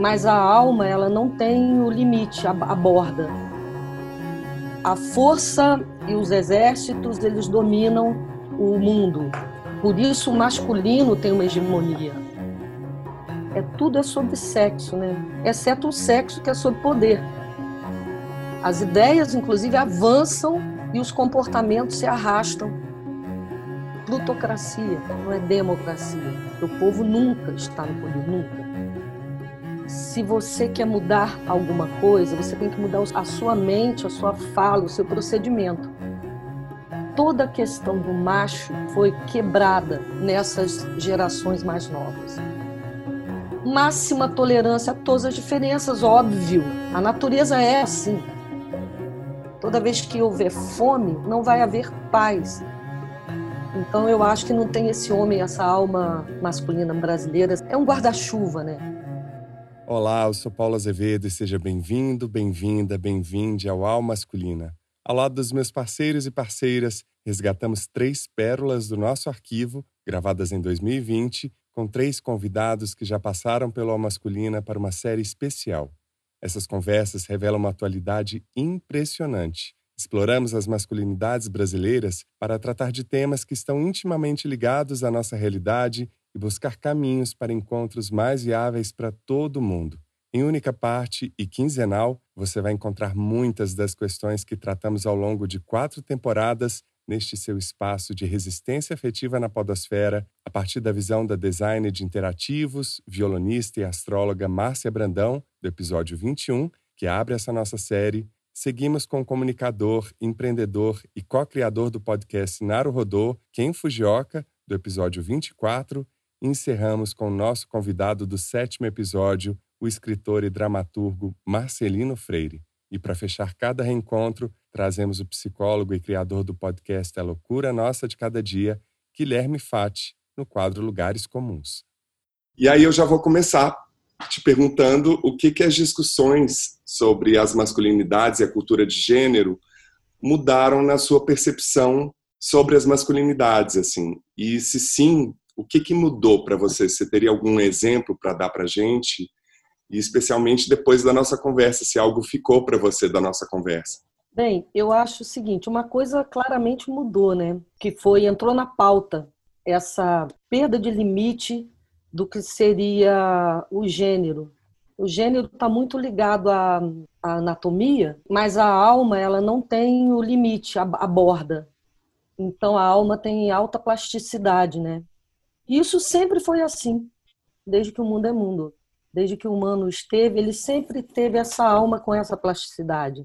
mas a alma ela não tem o limite, a, a borda. A força e os exércitos eles dominam o mundo. Por isso o masculino tem uma hegemonia. É tudo é sobre sexo, né? Exceto o sexo que é sobre poder. As ideias, inclusive, avançam e os comportamentos se arrastam. Plutocracia, não é democracia. O povo nunca está no poder, nunca. Se você quer mudar alguma coisa, você tem que mudar a sua mente, a sua fala, o seu procedimento. Toda a questão do macho foi quebrada nessas gerações mais novas. Máxima tolerância a todas as diferenças, óbvio. A natureza é assim. Toda vez que houver fome, não vai haver paz. Então eu acho que não tem esse homem, essa alma masculina brasileira. É um guarda-chuva, né? Olá, eu sou Paulo Azevedo e seja bem-vindo, bem-vinda, bem-vinde ao Alma Masculina. Ao lado dos meus parceiros e parceiras, resgatamos três pérolas do nosso arquivo, gravadas em 2020, com três convidados que já passaram pelo Alma Masculina para uma série especial. Essas conversas revelam uma atualidade impressionante. Exploramos as masculinidades brasileiras para tratar de temas que estão intimamente ligados à nossa realidade e buscar caminhos para encontros mais viáveis para todo mundo. Em única parte e quinzenal, você vai encontrar muitas das questões que tratamos ao longo de quatro temporadas neste seu espaço de resistência afetiva na podosfera, a partir da visão da designer de interativos, violonista e astróloga Márcia Brandão, do episódio 21, que abre essa nossa série, seguimos com o comunicador, empreendedor e co-criador do podcast Naru Rodô, Ken Fujioka, do episódio 24, e encerramos com o nosso convidado do sétimo episódio, o escritor e dramaturgo Marcelino Freire. E para fechar cada reencontro, trazemos o psicólogo e criador do podcast A Loucura Nossa de Cada Dia, Guilherme Fati, no quadro Lugares Comuns. E aí eu já vou começar te perguntando o que, que as discussões sobre as masculinidades e a cultura de gênero mudaram na sua percepção sobre as masculinidades, assim. E se sim, o que, que mudou para você? Você teria algum exemplo para dar para gente? E especialmente depois da nossa conversa, se algo ficou para você da nossa conversa. Bem, eu acho o seguinte, uma coisa claramente mudou, né? Que foi entrou na pauta essa perda de limite do que seria o gênero. O gênero está muito ligado à, à, anatomia, mas a alma ela não tem o limite, a, a borda. Então a alma tem alta plasticidade, né? Isso sempre foi assim, desde que o mundo é mundo. Desde que o humano esteve, ele sempre teve essa alma com essa plasticidade.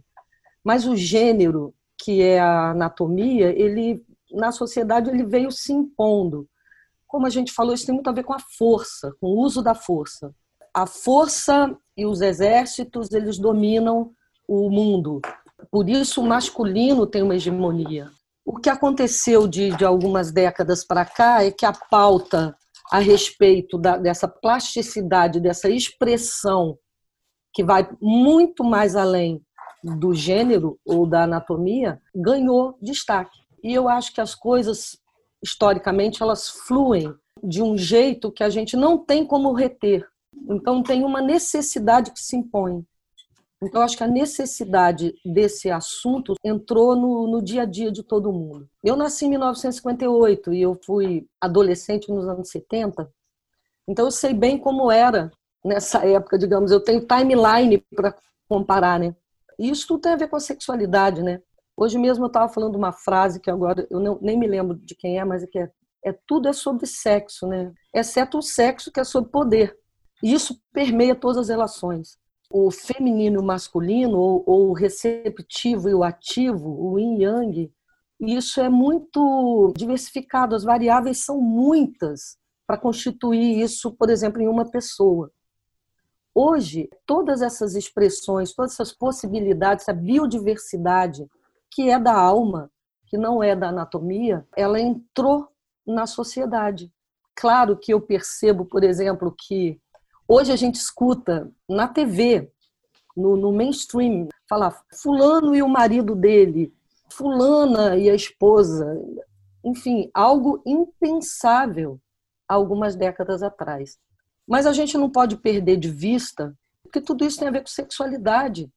Mas o gênero, que é a anatomia, ele na sociedade ele veio se impondo. Como a gente falou, isso tem muito a ver com a força, com o uso da força. A força e os exércitos, eles dominam o mundo. Por isso o masculino tem uma hegemonia. O que aconteceu de, de algumas décadas para cá é que a pauta a respeito da, dessa plasticidade, dessa expressão que vai muito mais além do gênero ou da anatomia, ganhou destaque. E eu acho que as coisas, historicamente, elas fluem de um jeito que a gente não tem como reter. Então, tem uma necessidade que se impõe. Então, acho que a necessidade desse assunto entrou no, no, dia a dia de todo mundo. Eu nasci em 1958 e eu fui adolescente nos anos 70, então eu sei bem como era nessa época, digamos. Eu tenho timeline para comparar, né? E isso tudo tem a ver com a sexualidade, né? Hoje mesmo eu estava falando uma frase que agora eu não, nem me lembro de quem é, mas é que é, é tudo é sobre sexo, né? Exceto o sexo que é sobre poder. E isso permeia todas as relações. O feminino e o masculino, ou, ou o receptivo e o ativo, o yin yang, isso é muito diversificado. As variáveis são muitas para constituir isso, por exemplo, em uma pessoa. Hoje, todas essas expressões, todas essas possibilidades, a biodiversidade, que é da alma, que não é da anatomia, ela entrou na sociedade. Claro que eu percebo, por exemplo, que hoje a gente escuta na TV, no, no mainstream, falar fulano e o marido dele, fulana e a esposa, enfim, algo impensável algumas décadas atrás. Mas a gente não pode perder de vista Porque tudo isso tem a ver com sexualidade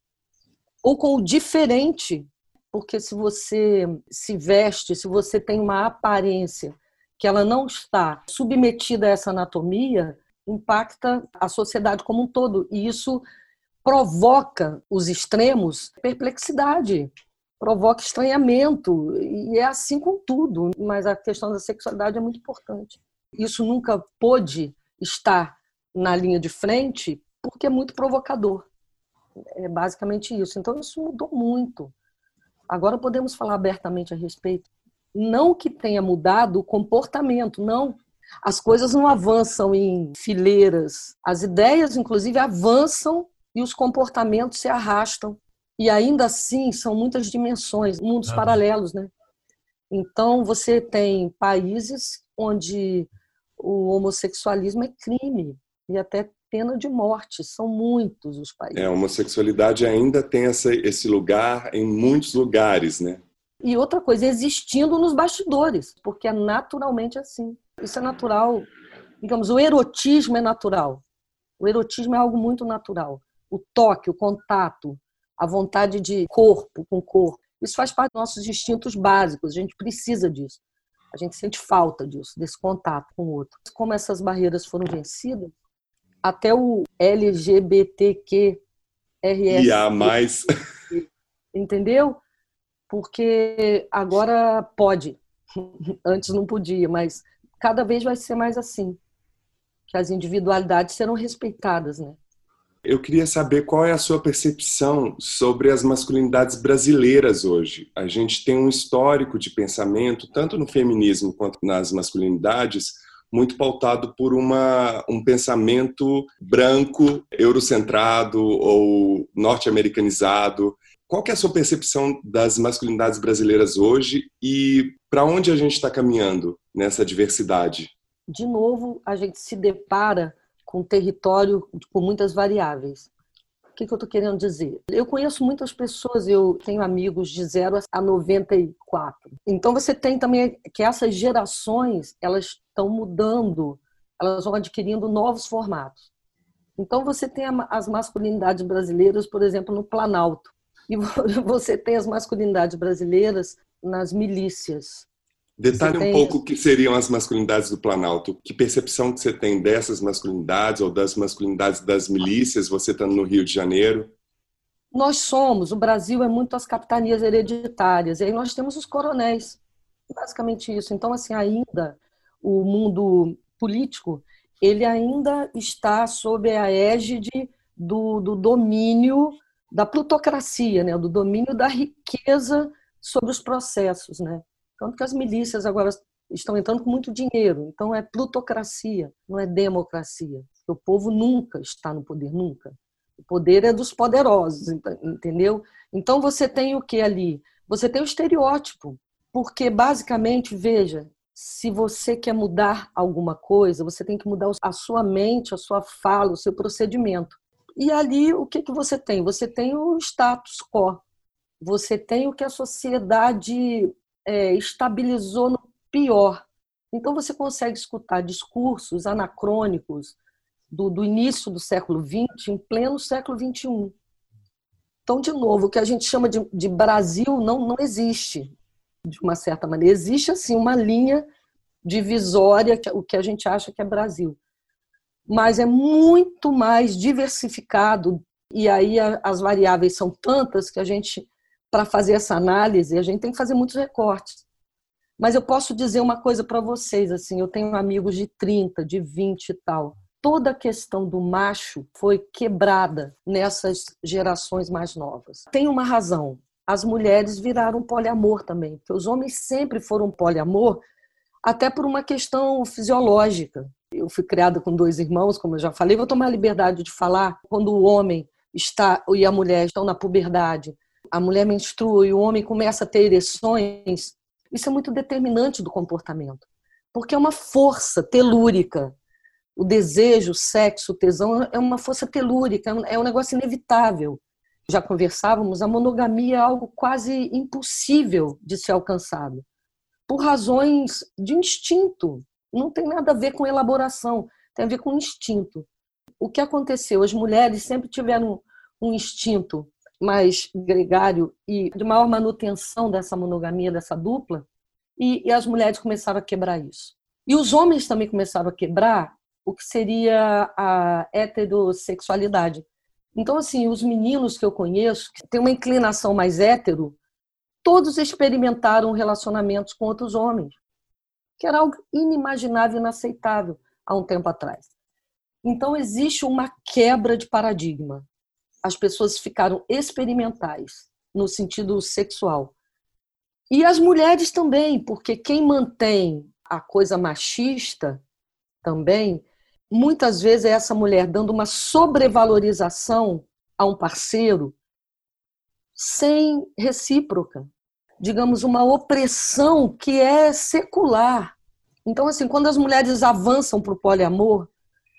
ou com o diferente. Porque se você se veste, se você tem uma aparência que ela não está submetida a essa anatomia, impacta a sociedade como um todo. E isso provoca os extremos perplexidade, provoca estranhamento. E é assim com tudo. Mas a questão da sexualidade é muito importante. Isso nunca pôde estar na linha de frente porque é muito provocador. É basicamente isso. Então, isso mudou muito. Agora podemos falar abertamente a respeito. Não que tenha mudado o comportamento, não. As coisas não avançam em fileiras. As ideias, inclusive, avançam e os comportamentos se arrastam. E ainda assim, são muitas dimensões, mundos ah. paralelos, né? Então, você tem países onde o homossexualismo é crime e até pena de morte. São muitos os países. É, a homossexualidade ainda tem essa, esse lugar em muitos lugares, né? E outra coisa, existindo nos bastidores, porque é naturalmente assim. Isso é natural. Digamos, o erotismo é natural. O erotismo é algo muito natural. O toque, o contato, a vontade de corpo com corpo. Isso faz parte dos nossos instintos básicos. A gente precisa disso. A gente sente falta disso, desse contato com o outro. Como essas barreiras foram vencidas, até o LGBTQRS. IA mais. Entendeu? Porque agora pode. Antes não podia, mas cada vez vai ser mais assim. Que as individualidades serão respeitadas, né? Eu queria saber qual é a sua percepção sobre as masculinidades brasileiras hoje. A gente tem um histórico de pensamento, tanto no feminismo quanto nas masculinidades, muito pautado por uma, um pensamento branco, eurocentrado ou norte-americanizado. Qual é a sua percepção das masculinidades brasileiras hoje e para onde a gente está caminhando nessa diversidade? De novo, a gente se depara com um território com muitas variáveis que, que eu estou querendo dizer? Eu conheço muitas pessoas, eu tenho amigos de 0 a 94. Então você tem também que essas gerações, elas estão mudando, elas vão adquirindo novos formatos. Então você tem as masculinidades brasileiras, por exemplo, no Planalto. E você tem as masculinidades brasileiras nas milícias. Detalhe um pouco o que seriam as masculinidades do Planalto. Que percepção que você tem dessas masculinidades ou das masculinidades das milícias, você estando no Rio de Janeiro? Nós somos, o Brasil é muito as capitanias hereditárias, e aí nós temos os coronéis. Basicamente isso. Então, assim, ainda o mundo político, ele ainda está sob a égide do, do domínio da plutocracia, né? do domínio da riqueza sobre os processos, né? Tanto que as milícias agora estão entrando com muito dinheiro. Então é plutocracia, não é democracia. O povo nunca está no poder, nunca. O poder é dos poderosos, entendeu? Então você tem o que ali? Você tem o estereótipo. Porque basicamente, veja, se você quer mudar alguma coisa, você tem que mudar a sua mente, a sua fala, o seu procedimento. E ali o que, que você tem? Você tem o status quo. Você tem o que a sociedade é, estabilizou no pior. Então você consegue escutar discursos anacrônicos do, do início do século XX em pleno século XXI. Então, de novo, o que a gente chama de, de Brasil não, não existe, de uma certa maneira. Existe, assim, uma linha divisória, o que a gente acha que é Brasil. Mas é muito mais diversificado, e aí as variáveis são tantas que a gente para fazer essa análise, a gente tem que fazer muitos recortes. Mas eu posso dizer uma coisa para vocês, assim, eu tenho amigos de 30, de 20 e tal. Toda a questão do macho foi quebrada nessas gerações mais novas. Tem uma razão. As mulheres viraram poliamor também, porque os homens sempre foram poliamor, até por uma questão fisiológica. Eu fui criada com dois irmãos, como eu já falei, vou tomar a liberdade de falar. Quando o homem está e a mulher estão na puberdade, a mulher menstrua e o homem começa a ter ereções, isso é muito determinante do comportamento, porque é uma força telúrica. O desejo, o sexo, o tesão é uma força telúrica, é um negócio inevitável. Já conversávamos, a monogamia é algo quase impossível de ser alcançado, por razões de instinto. Não tem nada a ver com elaboração, tem a ver com instinto. o que aconteceu? As mulheres sempre tiveram um instinto mais gregário e de maior manutenção dessa monogamia, dessa dupla, e, e as mulheres começaram a quebrar isso. E os homens também começaram a quebrar o que seria a heterossexualidade. Então, assim, os meninos que eu conheço, que têm uma inclinação mais hétero, todos experimentaram relacionamentos com outros homens, que era algo inimaginável inaceitável há um tempo atrás. Então, existe uma quebra de paradigma. As pessoas ficaram experimentais no sentido sexual. E as mulheres também, porque quem mantém a coisa machista também, muitas vezes é essa mulher dando uma sobrevalorização a um parceiro sem recíproca. Digamos, uma opressão que é secular. Então, assim, quando as mulheres avançam para o poliamor,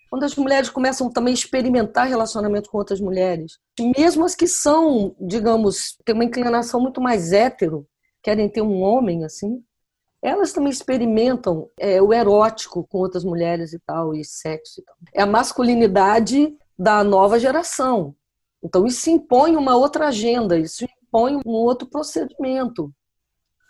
quando as mulheres começam também a experimentar relacionamento com outras mulheres, mesmo as que são, digamos, têm uma inclinação muito mais hétero, querem ter um homem assim, elas também experimentam é, o erótico com outras mulheres e tal, e sexo e tal. É a masculinidade da nova geração. Então, isso impõe uma outra agenda, isso impõe um outro procedimento.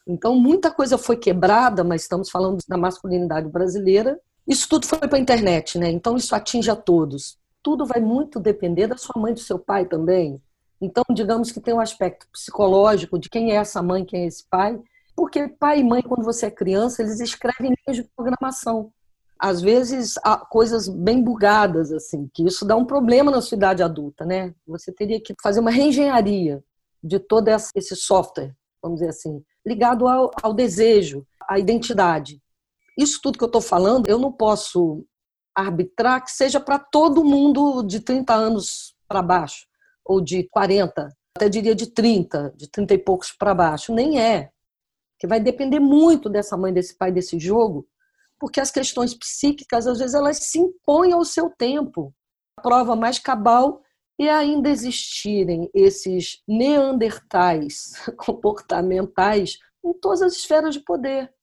Então, muita coisa foi quebrada, mas estamos falando da masculinidade brasileira. Isso tudo foi para a internet, né? Então, isso atinge a todos. Tudo vai muito depender da sua mãe do seu pai também. Então, digamos que tem um aspecto psicológico de quem é essa mãe, quem é esse pai, porque pai e mãe, quando você é criança, eles escrevem linhas de programação. Às vezes, coisas bem bugadas, assim, que isso dá um problema na sua idade adulta, né? Você teria que fazer uma reengenharia de todo esse software, vamos dizer assim, ligado ao, ao desejo, à identidade. Isso tudo que eu estou falando, eu não posso arbitrar que seja para todo mundo de 30 anos para baixo ou de 40, até diria de 30, de 30 e poucos para baixo. Nem é. Que vai depender muito dessa mãe, desse pai, desse jogo, porque as questões psíquicas, às vezes, elas se impõem ao seu tempo. A prova mais cabal é ainda existirem esses neandertais comportamentais em todas as esferas de poder.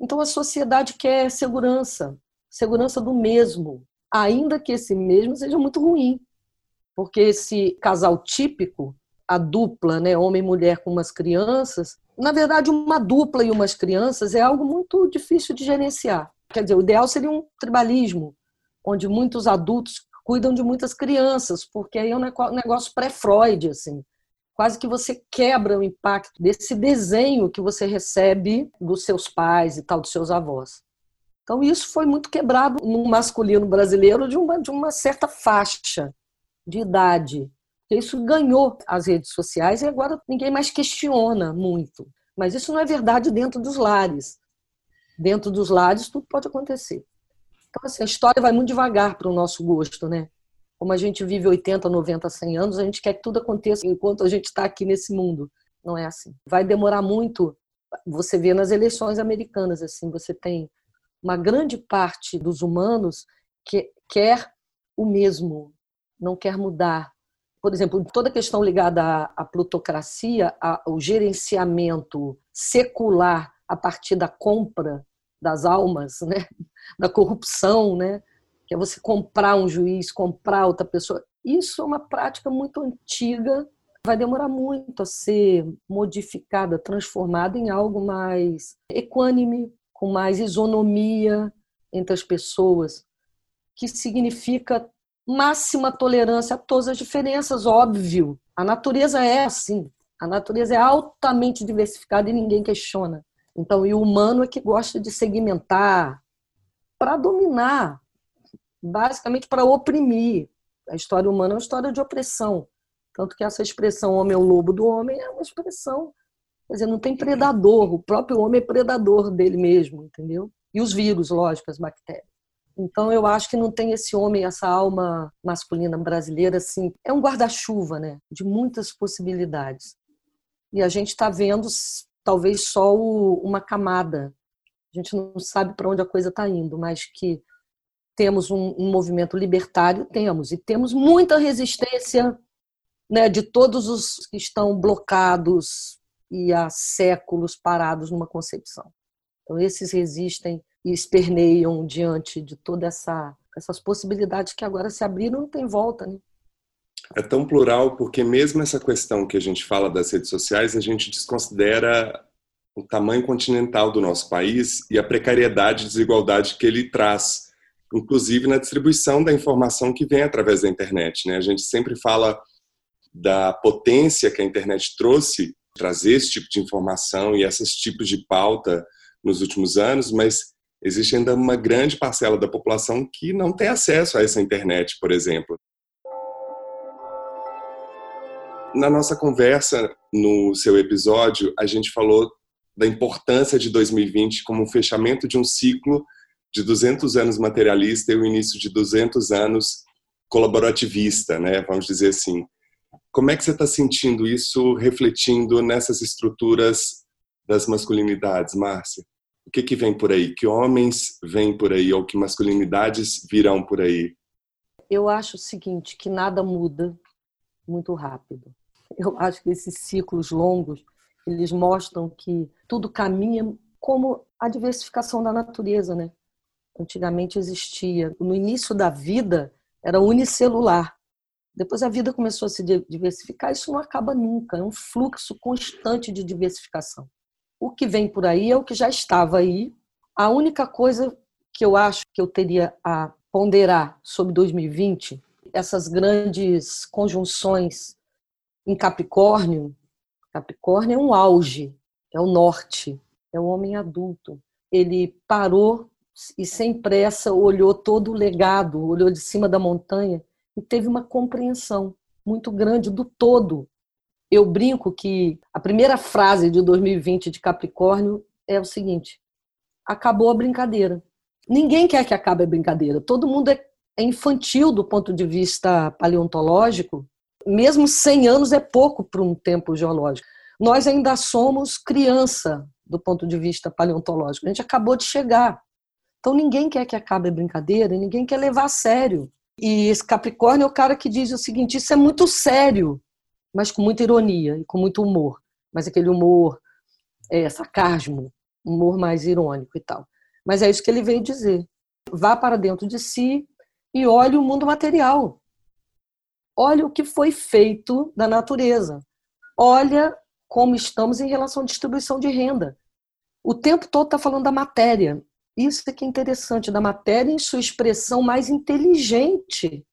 Então, a sociedade quer segurança, segurança do mesmo, ainda que esse mesmo seja muito ruim. Porque esse casal típico, a dupla, né, homem e mulher com umas crianças, na verdade, uma dupla e umas crianças é algo muito difícil de gerenciar. Quer dizer, o ideal seria um tribalismo, onde muitos adultos cuidam de muitas crianças, porque aí é um negócio pré-Freud, assim. Quase que você quebra o impacto desse desenho que você recebe dos seus pais e tal, dos seus avós. Então, isso foi muito quebrado no masculino brasileiro de uma, de uma certa faixa de idade. Isso ganhou as redes sociais e agora ninguém mais questiona muito. Mas isso não é verdade dentro dos lares. Dentro dos lares tudo pode acontecer. Então, assim, a história vai muito devagar para o nosso gosto, né? Como a gente vive 80, 90, 100 anos, a gente quer que tudo aconteça enquanto a gente está aqui nesse mundo. Não é assim. Vai demorar muito. Você vê nas eleições americanas, assim, você tem uma grande parte dos humanos que quer o mesmo, não quer mudar. Por exemplo, toda a questão ligada à, plutocracia, ao gerenciamento secular a partir da compra das almas, né? da corrupção, né? que é você comprar um juiz, comprar outra pessoa. Isso é uma prática muito antiga, vai demorar muito a ser modificada, transformada em algo mais equânime, com mais isonomia entre as pessoas, que significa máxima tolerância a todas as diferenças, óbvio. A natureza é assim. A natureza é altamente diversificada e ninguém questiona. Então, e o humano é que gosta de segmentar para dominar, basicamente para oprimir. A história humana é uma história de opressão. Tanto que essa expressão homem é o lobo do homem é uma expressão. Quer dizer, não tem predador. O próprio homem é predador dele mesmo, entendeu? E os vírus, lógico, as bactérias. Então eu acho que não tem esse homem, essa alma masculina brasileira assim, é um guarda-chuva, né, de muitas possibilidades. E a gente está vendo talvez só o, uma camada. A gente não sabe para onde a coisa está indo, mas que temos um, um, movimento libertário, temos e temos muita resistência, né, de todos os que estão blocados e há séculos parados numa concepção. Então esses resistem e esperneiam diante de toda essa Essas possibilidades que agora se abriram não tem volta, né? É tão plural porque mesmo essa questão que a gente fala das redes sociais, a gente desconsidera o tamanho continental do nosso país e a precariedade e desigualdade que ele traz, inclusive na distribuição da informação que vem através da internet. Né? A gente sempre fala da potência que a internet trouxe trazer esse tipo de informação e esses tipos de pauta nos últimos anos, mas existe ainda uma grande parcela da população que não tem acesso a essa internet, por exemplo. Na nossa conversa, no seu episódio, a gente falou da importância de 2020 como um fechamento de um ciclo de 200 anos materialista e o início de 200 anos colaborativista, né? Vamos dizer assim. Como é que você está sentindo isso refletindo nessas estruturas das masculinidades, Márcia? O que, que vem por aí? Que homens vêm por aí ou que masculinidades virão por aí? Eu acho o seguinte, que nada muda muito rápido. Eu acho que esses ciclos longos, eles mostram que tudo caminha como a diversificação da natureza, né? Antigamente existia, no início da vida era unicelular. Depois a vida começou a se diversificar, isso não acaba nunca, é um fluxo constante de diversificação. O que vem por aí é o que já estava aí. A única coisa que eu acho que eu teria a ponderar sobre 2020, essas grandes conjunções em Capricórnio, Capricórnio é um auge, é o norte, é o homem adulto. Ele parou e sem pressa olhou todo o legado, olhou de cima da montanha e teve uma compreensão muito grande do todo. Eu brinco que a primeira frase de 2020 de Capricórnio é o seguinte: acabou a brincadeira. Ninguém quer que acabe a brincadeira. Todo mundo é, é infantil do ponto de vista paleontológico. Mesmo 100 anos é pouco para um tempo geológico. Nós ainda somos criança do ponto de vista paleontológico. A gente acabou de chegar. Então ninguém quer que acabe a brincadeira ninguém quer levar a sério. E esse Capricórnio é o cara que diz o seguinte: isso é muito sério, mas com muita ironia e com muito humor. Mas aquele humor é, sarcasmo, humor mais irônico e tal. Mas é isso que ele veio dizer. Vá para dentro de si e olhe o mundo material. Olhe o que foi feito da natureza. Olha como estamos em relação à distribuição de renda. O tempo todo está falando da matéria. Isso é que é interessante, da matéria em sua expressão mais inteligente,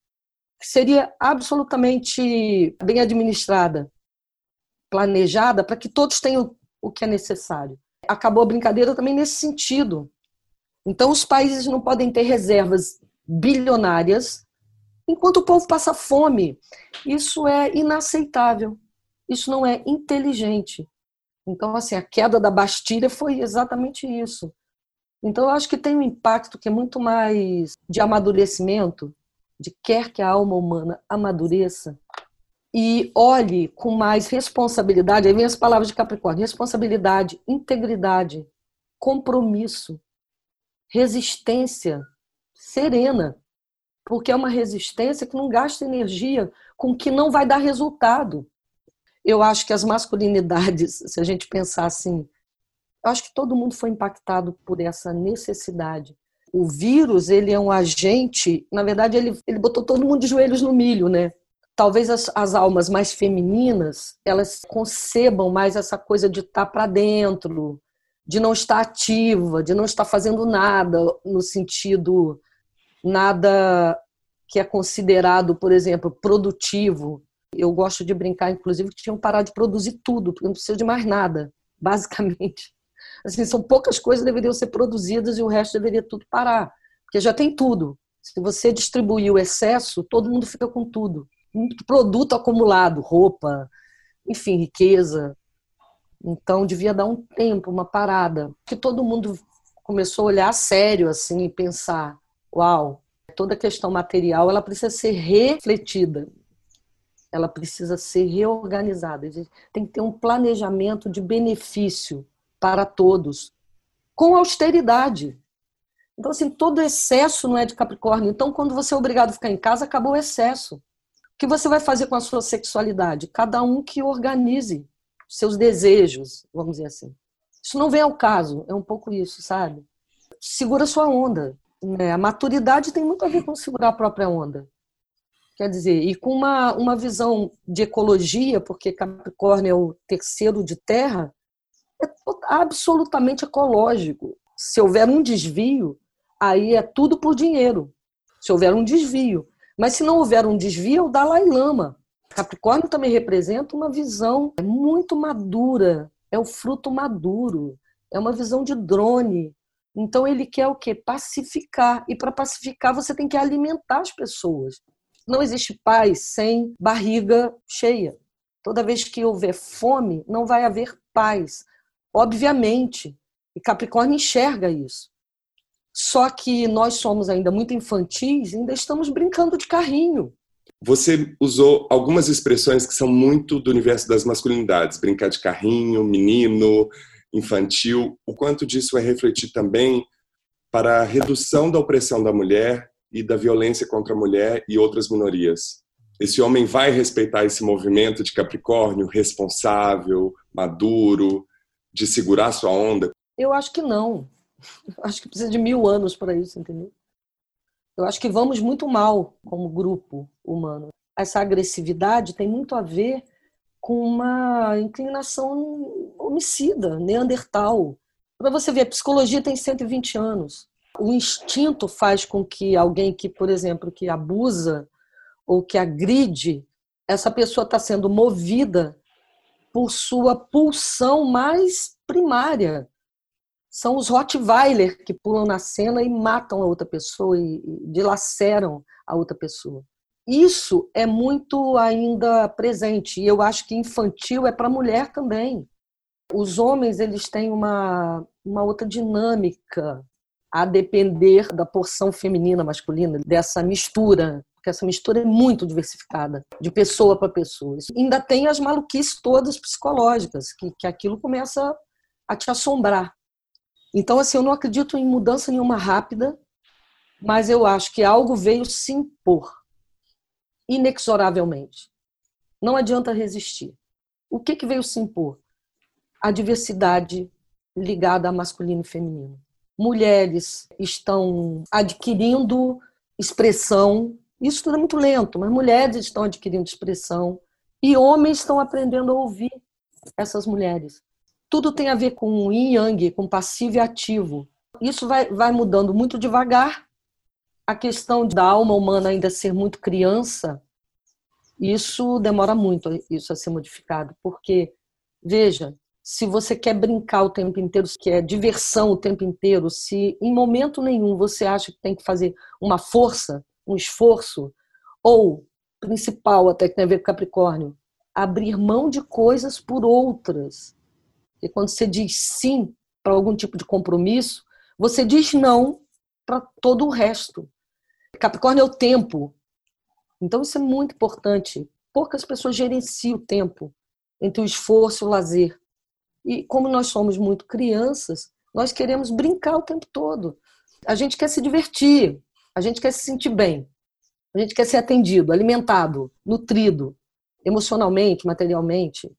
que seria absolutamente bem administrada, planejada, para que todos tenham o que é necessário. Acabou a brincadeira também nesse sentido. Então, os países não podem ter reservas bilionárias enquanto o povo passa fome. Isso é inaceitável. Isso não é inteligente. Então, assim, a queda da Bastilha foi exatamente isso. Então, eu acho que tem um impacto que é muito mais de amadurecimento, de quer que a alma humana amadureça e olhe com mais responsabilidade. Aí vem as palavras de Capricórnio: responsabilidade, integridade, compromisso, resistência serena. Porque é uma resistência que não gasta energia com que não vai dar resultado. Eu acho que as masculinidades, se a gente pensar assim, eu acho que todo mundo foi impactado por essa necessidade. O vírus, ele é um agente, na verdade, ele, ele botou todo mundo de joelhos no milho, né? Talvez as, as almas mais femininas, elas concebam mais essa coisa de estar para dentro, de não estar ativa, de não estar fazendo nada no sentido nada que é considerado, por exemplo, produtivo. Eu gosto de brincar, inclusive, que tinham parado de produzir tudo, porque não precisa de mais nada, basicamente. Assim, são poucas coisas que deveriam ser produzidas e o resto deveria tudo parar, porque já tem tudo. Se você distribuir o excesso, todo mundo fica com tudo. Muito produto acumulado, roupa, enfim, riqueza. Então devia dar um tempo, uma parada, que todo mundo começou a olhar sério assim e pensar, uau, toda questão material ela precisa ser refletida. Ela precisa ser reorganizada. Tem que ter um planejamento de benefício para todos, com austeridade. Então, assim, todo excesso não é de Capricórnio. Então, quando você é obrigado a ficar em casa, acabou o excesso. O que você vai fazer com a sua sexualidade? Cada um que organize seus desejos, vamos dizer assim. Isso não vem ao caso, é um pouco isso, sabe? Segura sua onda. É, a maturidade tem muito a ver com segurar a própria onda. Quer dizer, e com uma, uma visão de ecologia, porque Capricórnio é o terceiro de terra, é absolutamente ecológico. Se houver um desvio, aí é tudo por dinheiro. Se houver um desvio. Mas se não houver um desvio, é o Dalai Lama. Capricórnio também representa uma visão muito madura, é o fruto maduro, é uma visão de drone. Então ele quer o quê? Pacificar. E para pacificar você tem que alimentar as pessoas. Não existe paz sem barriga cheia. Toda vez que houver fome, não vai haver paz. Obviamente. E Capricórnio enxerga isso. Só que nós somos ainda muito infantis, ainda estamos brincando de carrinho. Você usou algumas expressões que são muito do universo das masculinidades, brincar de carrinho, menino, infantil. O quanto disso é refletir também para a redução da opressão da mulher e da violência contra a mulher e outras minorias. Esse homem vai respeitar esse movimento de Capricórnio responsável, maduro, de segurar sua onda? Eu acho que não. acho que precisa de mil anos para isso, entendeu? Eu acho que vamos muito mal como grupo humano. Essa agressividade tem muito a ver com uma inclinação homicida, neandertal. Para você ver, a psicologia tem 120 anos. O instinto faz com que alguém que, por exemplo, que abusa ou que agride, essa pessoa está sendo movida por sua pulsão mais primária, são os Rottweiler que pulam na cena e matam a outra pessoa e, dilaceram a outra pessoa. Isso é muito ainda presente e eu acho que infantil é para mulher também. Os homens eles têm uma, uma outra dinâmica a depender da porção feminina masculina dessa mistura porque essa mistura é muito diversificada, de pessoa para pessoa. Isso ainda tem as maluquices todas psicológicas, que, que aquilo começa a te assombrar. Então, assim, eu não acredito em mudança nenhuma rápida, mas eu acho que algo veio se impor inexoravelmente. Não adianta resistir. O que, que veio se impor? A diversidade ligada a masculino e feminino. Mulheres estão adquirindo expressão, isso tudo é muito lento, mas mulheres estão adquirindo expressão e homens estão aprendendo a ouvir essas mulheres tudo tem a ver com yin yang, com passivo e ativo. Isso vai, vai mudando muito devagar. A questão da alma humana ainda ser muito criança, isso demora muito isso a ser modificado, porque veja, se você quer brincar o tempo inteiro, se quer diversão o tempo inteiro, se em momento nenhum você acha que tem que fazer uma força, um esforço, ou principal até que tem a ver com Capricórnio, abrir mão de coisas por outras. E quando você diz sim para algum tipo de compromisso, você diz não para todo o resto. Capricórnio é o tempo. Então isso é muito importante. Poucas pessoas gerenciam o tempo entre o esforço e o lazer. E como nós somos muito crianças, nós queremos brincar o tempo todo. A gente quer se divertir, a gente quer se sentir bem, a gente quer ser atendido, alimentado, nutrido, emocionalmente, materialmente.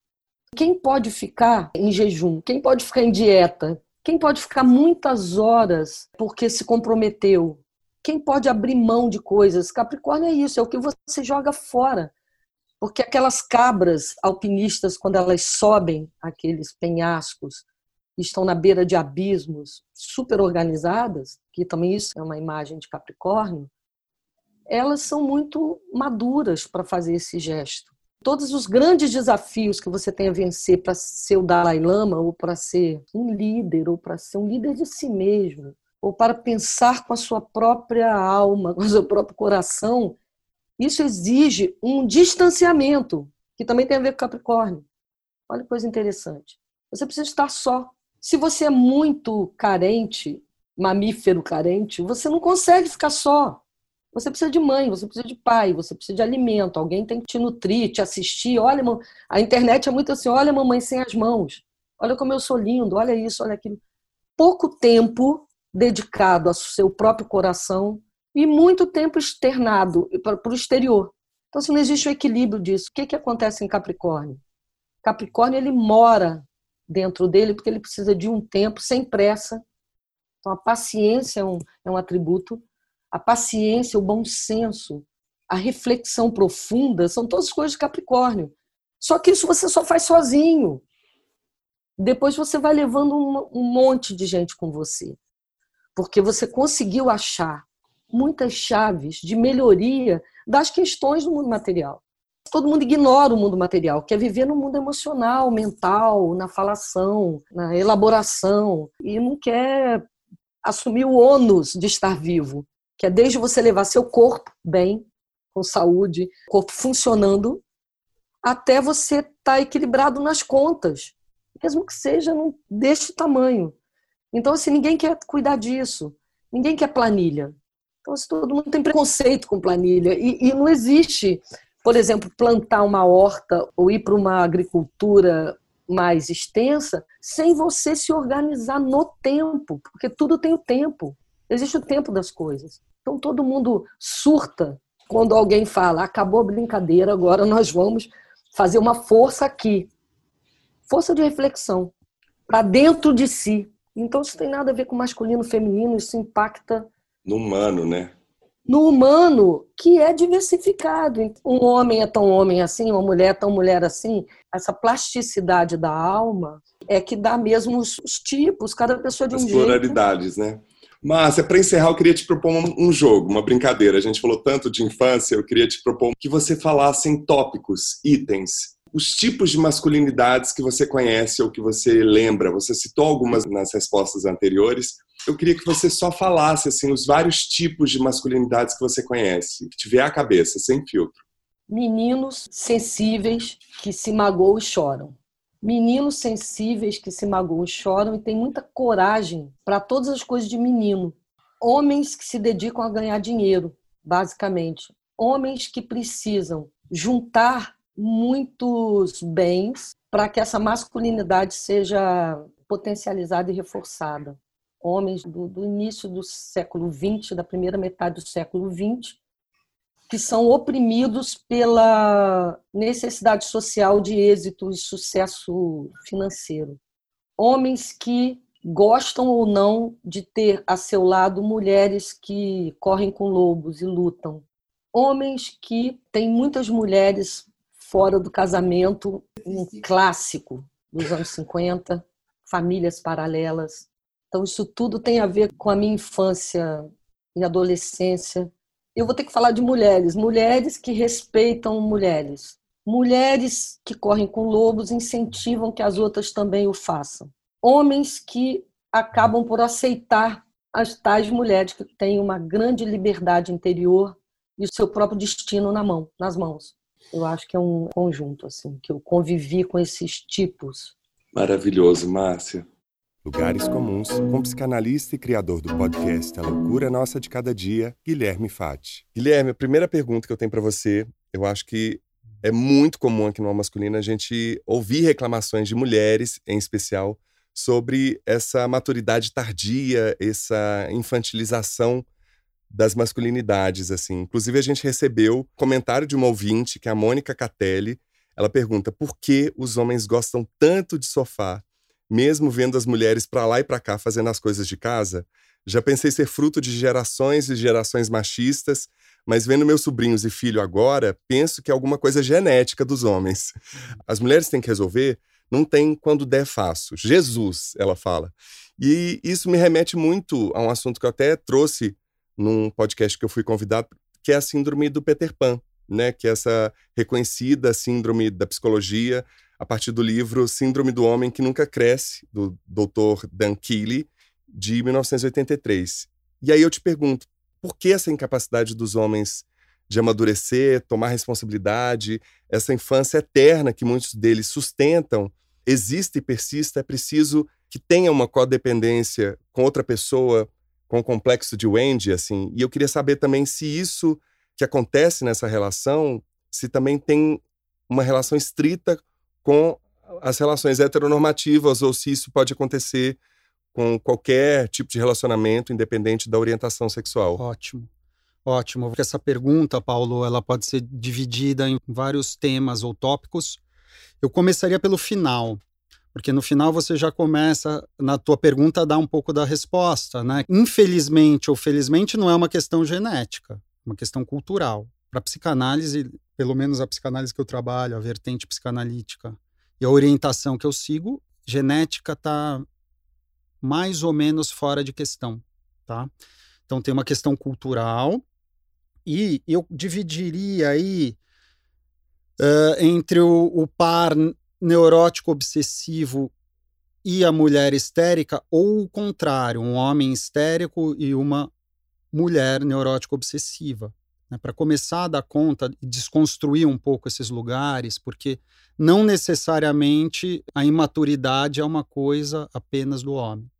Quem pode ficar em jejum? Quem pode ficar em dieta? Quem pode ficar muitas horas porque se comprometeu? Quem pode abrir mão de coisas? Capricórnio é isso, é o que você joga fora. Porque aquelas cabras alpinistas, quando elas sobem aqueles penhascos, estão na beira de abismos super organizadas, que também isso é uma imagem de Capricórnio, elas são muito maduras para fazer esse gesto todos os grandes desafios que você tem a vencer para ser o Dalai Lama, ou para ser um líder, ou para ser um líder de si mesmo, ou para pensar com a sua própria alma, com o seu próprio coração, isso exige um distanciamento, que também tem a ver com Capricórnio. Olha que coisa interessante. Você precisa estar só. Se você é muito carente, mamífero carente, você não consegue ficar só. Você precisa de mãe, você precisa de pai, você precisa de alimento, alguém tem que te nutrir, te assistir. Olha, a internet é muito assim: olha, mamãe sem as mãos, olha como eu sou lindo, olha isso, olha aquilo. Pouco tempo dedicado ao seu próprio coração e muito tempo externado para o exterior. Então, se não existe o equilíbrio disso, o que, que acontece em Capricórnio? Capricórnio ele mora dentro dele porque ele precisa de um tempo sem pressa Então, a paciência é um, é um atributo, a paciência, o bom senso, a reflexão profunda, são todas coisas de Capricórnio. Só que isso você só faz sozinho. Depois você vai levando um, um monte de gente com você. Porque você conseguiu achar muitas chaves de melhoria das questões do mundo material. Todo mundo ignora o mundo material, quer viver no mundo emocional, mental, na falação, na elaboração, e não quer assumir o ônus de estar vivo, que é desde você levar seu corpo bem, com saúde, corpo funcionando, até você estar tá equilibrado nas contas, mesmo que seja deste tamanho. Então, assim, ninguém quer cuidar disso, ninguém quer planilha. Então, assim, todo mundo tem preconceito com planilha. E, e não existe, por exemplo, plantar uma horta ou ir para uma agricultura mais extensa sem você se organizar no tempo, porque tudo tem o tempo. Existe o tempo das coisas. Então todo mundo surta quando alguém fala: acabou a brincadeira, agora nós vamos fazer uma força aqui. Força de reflexão para dentro de si. Então isso tem nada a ver com masculino, feminino, isso impacta no humano, né? No humano, que é diversificado. Um homem é tão homem assim, uma mulher é tão mulher assim. Essa plasticidade da alma é que dá mesmo os, os tipos, cada pessoa de um As jeito. As pluralidades, né? Márcia, para encerrar, eu queria te propor um, um, jogo, uma brincadeira. A gente falou tanto de infância, eu queria te propor que você falasse em tópicos, itens, os tipos de masculinidades que você conhece ou que você lembra. Você citou algumas nas respostas anteriores. Eu queria que você só falasse assim os vários tipos de masculinidades que você conhece, que tiver à cabeça, sem filtro. Meninos sensíveis que se magoam e choram. Meninos sensíveis que se magoam e choram e têm muita coragem para todas as coisas de menino. Homens que se dedicam a ganhar dinheiro, basicamente. Homens que precisam juntar muitos bens para que essa masculinidade seja potencializada e reforçada. Homens do, do início do século XX, da primeira metade do século XX, que são oprimidos pela necessidade social de êxito e sucesso financeiro. Homens que gostam ou não de ter a seu lado mulheres que correm com lobos e lutam. Homens que têm muitas mulheres fora do casamento, um clássico dos anos 50, famílias paralelas. Então, isso tudo tem a ver com a minha infância e adolescência. Eu vou ter que falar de mulheres, mulheres que respeitam mulheres, mulheres que correm com lobos incentivam que as outras também o façam, homens que acabam por aceitar as tais mulheres que têm uma grande liberdade interior e o seu próprio destino na mão, nas mãos. Eu acho que é um conjunto, assim, que eu convivi com esses tipos. Maravilhoso, Márcia. Lugares Comuns, com psicanalista e criador do podcast A Loucura Nossa de Cada Dia, Guilherme Fati. Guilherme, a primeira pergunta que eu tenho para você, eu acho que é muito comum aqui no Alma Masculina a gente ouvir reclamações de mulheres, em especial, sobre essa maturidade tardia, essa infantilização das masculinidades, assim. Inclusive, a gente recebeu comentário de uma ouvinte, que é a Mônica Catelli. Ela pergunta por que os homens gostam tanto de sofá, mesmo vendo as mulheres para lá e para cá fazendo as coisas de casa. Já pensei ser fruto de gerações e gerações machistas, mas vendo meus sobrinhos e filho agora, penso que é alguma coisa genética dos homens. As mulheres têm que resolver, não tem quando der faço. Jesus, ela fala. E isso me remete muito a um assunto que eu até trouxe num podcast que eu fui convidado, que é a síndrome do Peter Pan, né? Que é essa reconhecida síndrome da psicologia a partir do livro Síndrome do Homem que Nunca Cresce, do Dr. Dan Keeley, de 1983. E aí eu te pergunto, por que essa incapacidade dos homens de amadurecer, tomar responsabilidade, essa infância eterna que muitos deles sustentam, existe e persista? É preciso que tenha uma codependência com outra pessoa com o complexo de Wendy, assim, e eu queria saber também se isso que acontece nessa relação, se também tem uma relação estrita com as relações heteronormativas ou se isso pode acontecer com qualquer tipo de relacionamento, independente da orientação sexual. Ótimo. Ótimo. Essa pergunta, Paulo, ela pode ser dividida em vários temas ou tópicos. Eu começaria pelo final, Porque no final você já começa, na tua pergunta, a dar um pouco da resposta, né? Infelizmente ou felizmente não é uma questão genética, é uma questão cultural. Para psicanálise, pelo menos a psicanálise que eu trabalho, a vertente psicanalítica e a orientação que eu sigo, genética está mais ou menos fora de questão, tá? Então tem uma questão cultural e eu dividiria aí uh, entre o, o par neurótico obsessivo e a mulher histérica, ou o contrário, um homem histérico e uma mulher neurótico obsessiva. Né? Para começar a dar conta e desconstruir um pouco esses lugares, porque não necessariamente a imaturidade é uma coisa apenas do homem.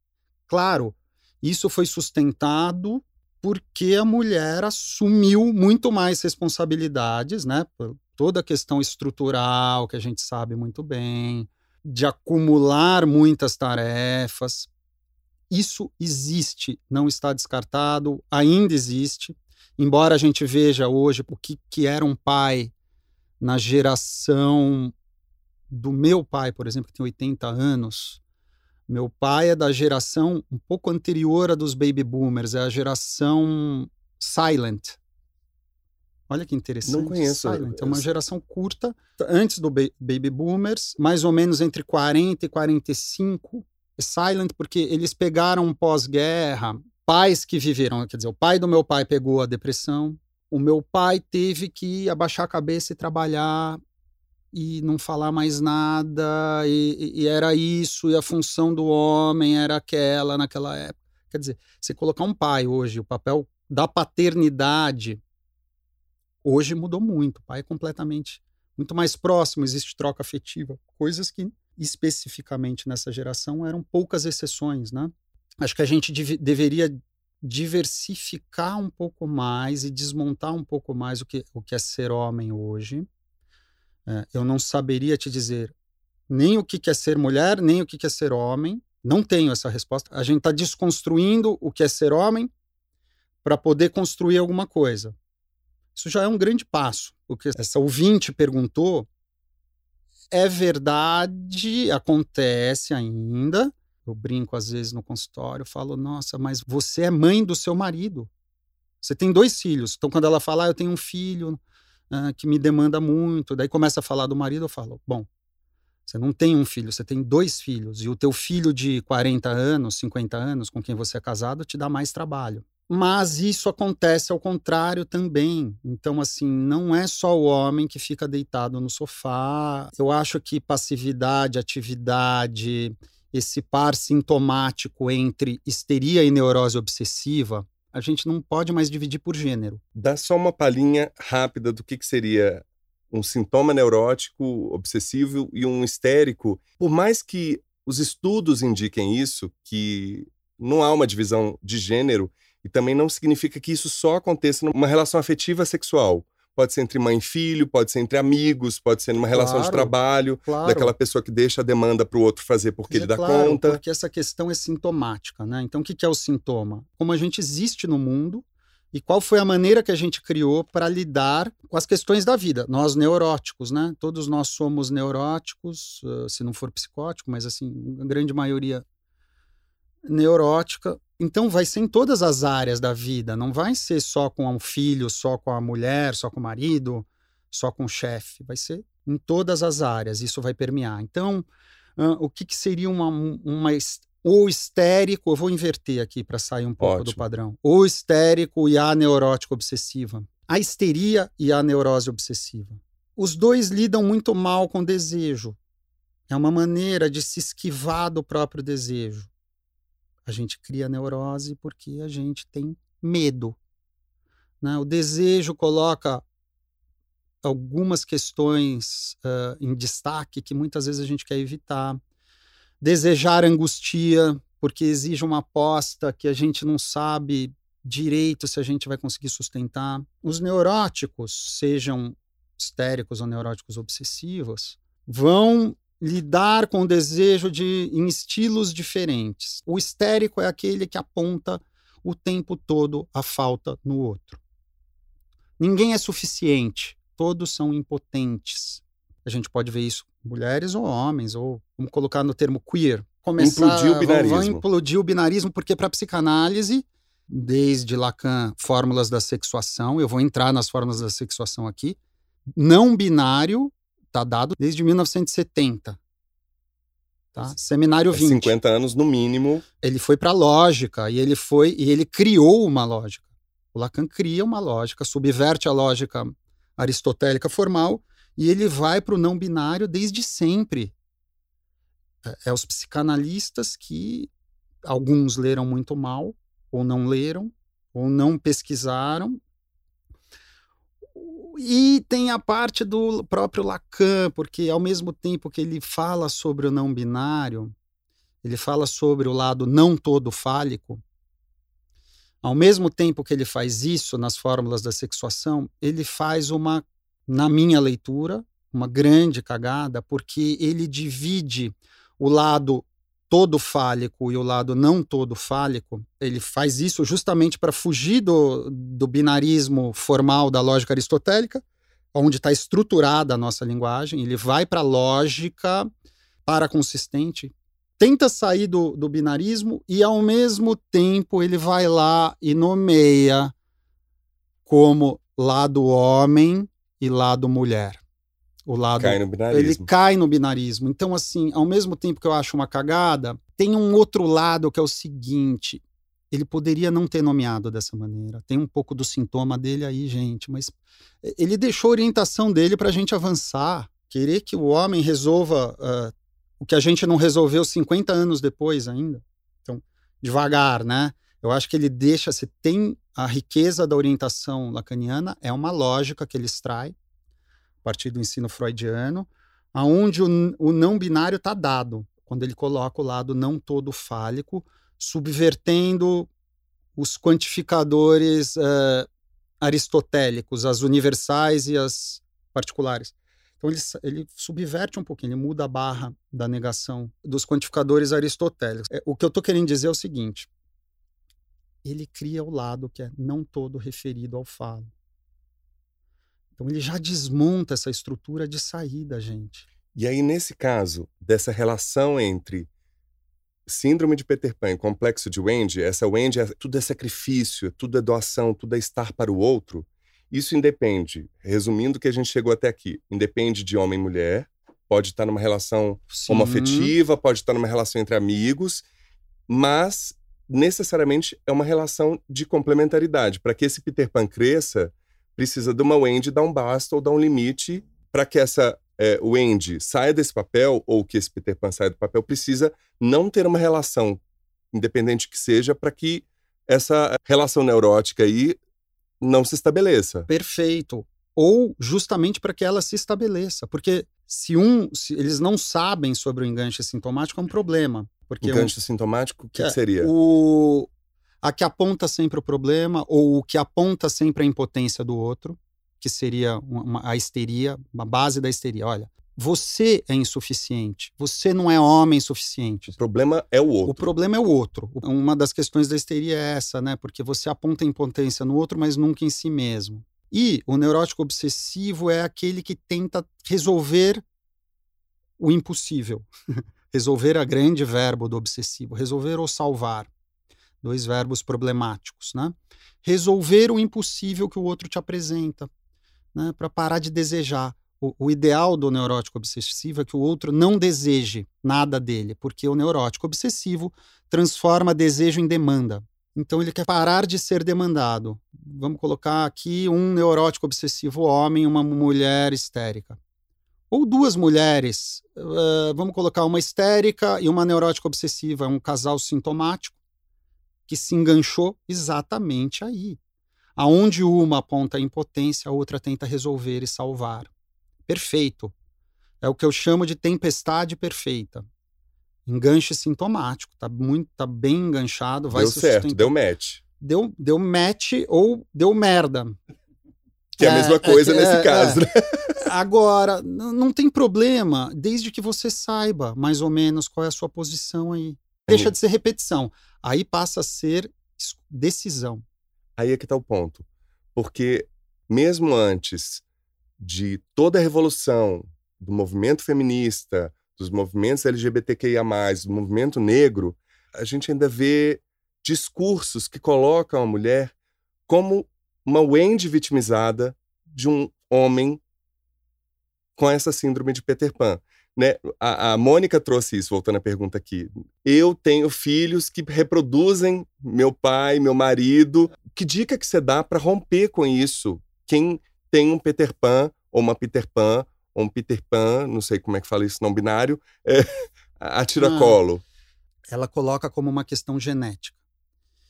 Claro, isso foi sustentado porque a mulher assumiu muito mais responsabilidades, né? Toda a questão estrutural que a gente sabe muito bem, de acumular muitas tarefas. Isso existe, não está descartado, ainda existe. Embora a gente veja hoje o que, que era um pai na geração do meu pai, por exemplo, que tem 80 anos. Meu pai é da geração um pouco anterior à dos baby boomers, é a geração silent, Olha que interessante. Não conheço. Silent. É uma geração curta, antes do Baby Boomers, mais ou menos entre 40 e 45. É silent porque eles pegaram pós-guerra, pais que viveram, quer dizer, o pai do meu pai pegou a depressão, o meu pai teve que abaixar a cabeça e trabalhar e não falar mais nada, e, e, era isso, e a função do homem era aquela naquela época. Quer dizer, você colocar um pai hoje, o papel da paternidade Hoje mudou muito. O pai é completamente muito mais próximo, existe troca afetiva, coisas que especificamente nessa geração eram poucas exceções, né? Acho que a gente deveria diversificar um pouco mais e desmontar um pouco mais o que, o que é ser homem hoje. É, eu não saberia te dizer nem o que é ser mulher, nem o que é ser homem. Não tenho essa resposta. A gente está desconstruindo o que é ser homem para poder construir alguma coisa. Isso já é um grande passo. O que essa ouvinte perguntou é verdade, acontece ainda. Eu brinco às vezes no consultório, falo: "Nossa, mas você é mãe do seu marido. Você tem dois filhos". Então quando ela fala: ah, "Eu tenho um filho uh, que me demanda muito", daí começa a falar do marido, eu falo: "Bom, você não tem um filho, você tem dois filhos. E o teu filho de 40 anos, 50 anos, com quem você é casado, te dá mais trabalho. Mas isso acontece ao contrário também. Então, assim, não é só o homem que fica deitado no sofá. Eu acho que passividade, atividade, esse par sintomático entre histeria e neurose obsessiva, a gente não pode mais dividir por gênero. Dá só uma palhinha rápida do que, que seria um sintoma neurótico obsessivo e um histérico. Por mais que os estudos indiquem isso, que não há uma divisão de gênero, e também não significa que isso só aconteça numa relação afetiva sexual. Pode ser entre mãe e filho, pode ser entre amigos, pode ser numa relação claro, de trabalho, claro. daquela pessoa que deixa a demanda para o outro fazer porque é ele dá claro, conta. Porque essa questão é sintomática, né? Então, o que é o sintoma? Como a gente existe no mundo e qual foi a maneira que a gente criou para lidar com as questões da vida. Nós neuróticos, né? Todos nós somos neuróticos, se não for psicótico, mas assim, a grande maioria neurótica. Então vai ser em todas as áreas da vida, não vai ser só com um filho, só com a mulher, só com o marido, só com o chefe, vai ser em todas as áreas, isso vai permear. Então, uh, o que, que, seria uma, uma o histérico, eu vou inverter aqui para sair um pouco Ótimo. do padrão. O histérico e a neurótica obsessiva. A histeria e a neurose obsessiva. Os dois lidam muito mal com desejo. É uma maneira de se esquivar do próprio desejo. A gente cria neurose porque a gente tem medo. Né? O desejo coloca algumas questões uh, em destaque que muitas vezes a gente quer evitar. Desejar angustia, porque exige uma aposta que a gente não sabe direito se a gente vai conseguir sustentar. Os neuróticos, sejam histéricos ou neuróticos obsessivos, vão lidar com o desejo de em estilos diferentes. O histérico é aquele que aponta o tempo todo a falta no outro. Ninguém é suficiente, todos são impotentes. A gente pode ver isso mulheres ou homens, ou vamos colocar no termo queer. Começar, Implodir o binarismo. Vão implodir o binarismo, porque para psicanálise, desde Lacan, fórmulas da sexuação, eu vou entrar nas fórmulas da sexuação aqui, não binário está dado desde 1970. Tá? Seminário 20. 50 anos no mínimo. Ele foi para a lógica e ele foi e ele criou uma lógica. O Lacan cria uma lógica, subverte a lógica aristotélica formal e ele vai para o não binário desde sempre. É, é os psicanalistas que alguns leram muito mal, ou não leram, ou não pesquisaram. E tem a parte do próprio Lacan, porque ao mesmo tempo que ele fala sobre o não binário, ele fala sobre o lado não todo fálico, ao mesmo tempo que ele faz isso nas fórmulas da sexuação, ele faz uma, na minha leitura, uma grande cagada, porque ele divide o lado todo fálico e o lado não todo fálico. Ele faz isso justamente para fugir do, do binarismo formal da lógica aristotélica, onde está estruturada a nossa linguagem. Ele vai para a lógica paraconsistente, tenta sair do, do binarismo e, ao mesmo tempo, ele vai lá e nomeia como lado homem e lado mulher. O lado cai no binarismo. ele cai no binarismo. Então, assim, ao mesmo tempo que eu acho uma cagada, tem um outro lado que é o seguinte: ele poderia não ter nomeado dessa maneira. Tem um pouco do sintoma dele aí, gente, mas ele deixou a orientação dele para a gente avançar. Querer que o homem resolva uh, o que a gente não resolveu 50 anos depois ainda. Então, devagar, né? Eu acho que ele deixa, se tem a riqueza da orientação lacaniana, é uma lógica que ele extrai partir do ensino freudiano, aonde o, o não binário está dado, quando ele coloca o lado não todo fálico, subvertendo os quantificadores uh, aristotélicos, as universais e as particulares. Então ele, ele subverte um pouquinho, ele muda a barra da negação dos quantificadores aristotélicos. É, o que eu estou querendo dizer é o seguinte: ele cria o lado que é não todo referido ao falo. Então ele já desmonta essa estrutura de saída, gente. E aí, nesse caso, dessa relação entre síndrome de Peter Pan e complexo de Wendy, essa Wendy, é, tudo é sacrifício, tudo é doação, tudo é estar para o outro. Isso independe, resumindo o que a gente chegou até aqui, independe de homem e mulher, pode estar numa relação Sim. homoafetiva, pode estar numa relação entre amigos, mas necessariamente é uma relação de complementaridade. Para que esse Peter Pan cresça, precisa de uma Wendy dar um basta ou dar um limite para que essa é, Wendy saia desse papel ou que esse Peter Pan saia do papel, precisa não ter uma relação, independente que seja, para que essa relação neurótica aí não se estabeleça. Perfeito. Ou justamente para que ela se estabeleça. Porque se um, se eles não sabem sobre o enganche sintomático, é um problema. Porque enganche um, sintomático, o que, que, seria? O, a que aponta sempre o problema, ou o que aponta sempre a impotência do outro, que seria uma, a histeria, a base da histeria. Olha, você é insuficiente. Você não é homem suficiente. O problema é o outro. O problema é o outro. Uma das questões da histeria é essa, né? Porque você aponta a impotência no outro, mas nunca em si mesmo. E o neurótico obsessivo é aquele que tenta resolver o impossível. resolver a grande verbo do obsessivo. Resolver ou salvar. Dois verbos problemáticos, né? Resolver o impossível que o outro te apresenta, né? Para parar de desejar o, o, ideal do neurótico obsessivo é que o outro não deseje nada dele, porque o neurótico obsessivo transforma desejo em demanda. Então ele quer parar de ser demandado. Vamos colocar aqui um neurótico obsessivo homem uma mulher histérica. Ou duas mulheres, uh, vamos colocar uma histérica e uma neurótica obsessiva, um casal sintomático que se enganchou exatamente aí. Aonde uma aponta a impotência, a outra tenta resolver e salvar perfeito. É o que eu chamo de tempestade perfeita. Enganche sintomático, tá muito, tá bem enganchado, vai Deu certo, deu match. Deu, deu match ou deu merda. Que é, a mesma coisa é, nesse é, caso, né? Agora, não tem problema, desde que você saiba mais ou menos qual é a sua posição aí. Deixa de ser repetição. Aí passa a ser decisão. Aí é que tá o ponto. Porque mesmo antes de toda a revolução do movimento feminista, dos movimentos LGBTQIA, do movimento negro, a gente ainda vê discursos que colocam a mulher como uma Wendy vitimizada de um homem com essa síndrome de Peter Pan. Né? A, a Mônica trouxe isso, voltando à pergunta aqui. Eu tenho filhos que reproduzem meu pai, meu marido. Que dica que você dá para romper com isso? Quem tem um Peter Pan, ou uma Peter Pan, ou um Peter Pan, não sei como é que fala isso, não binário, é, a tiracolo. Ela coloca como uma questão genética.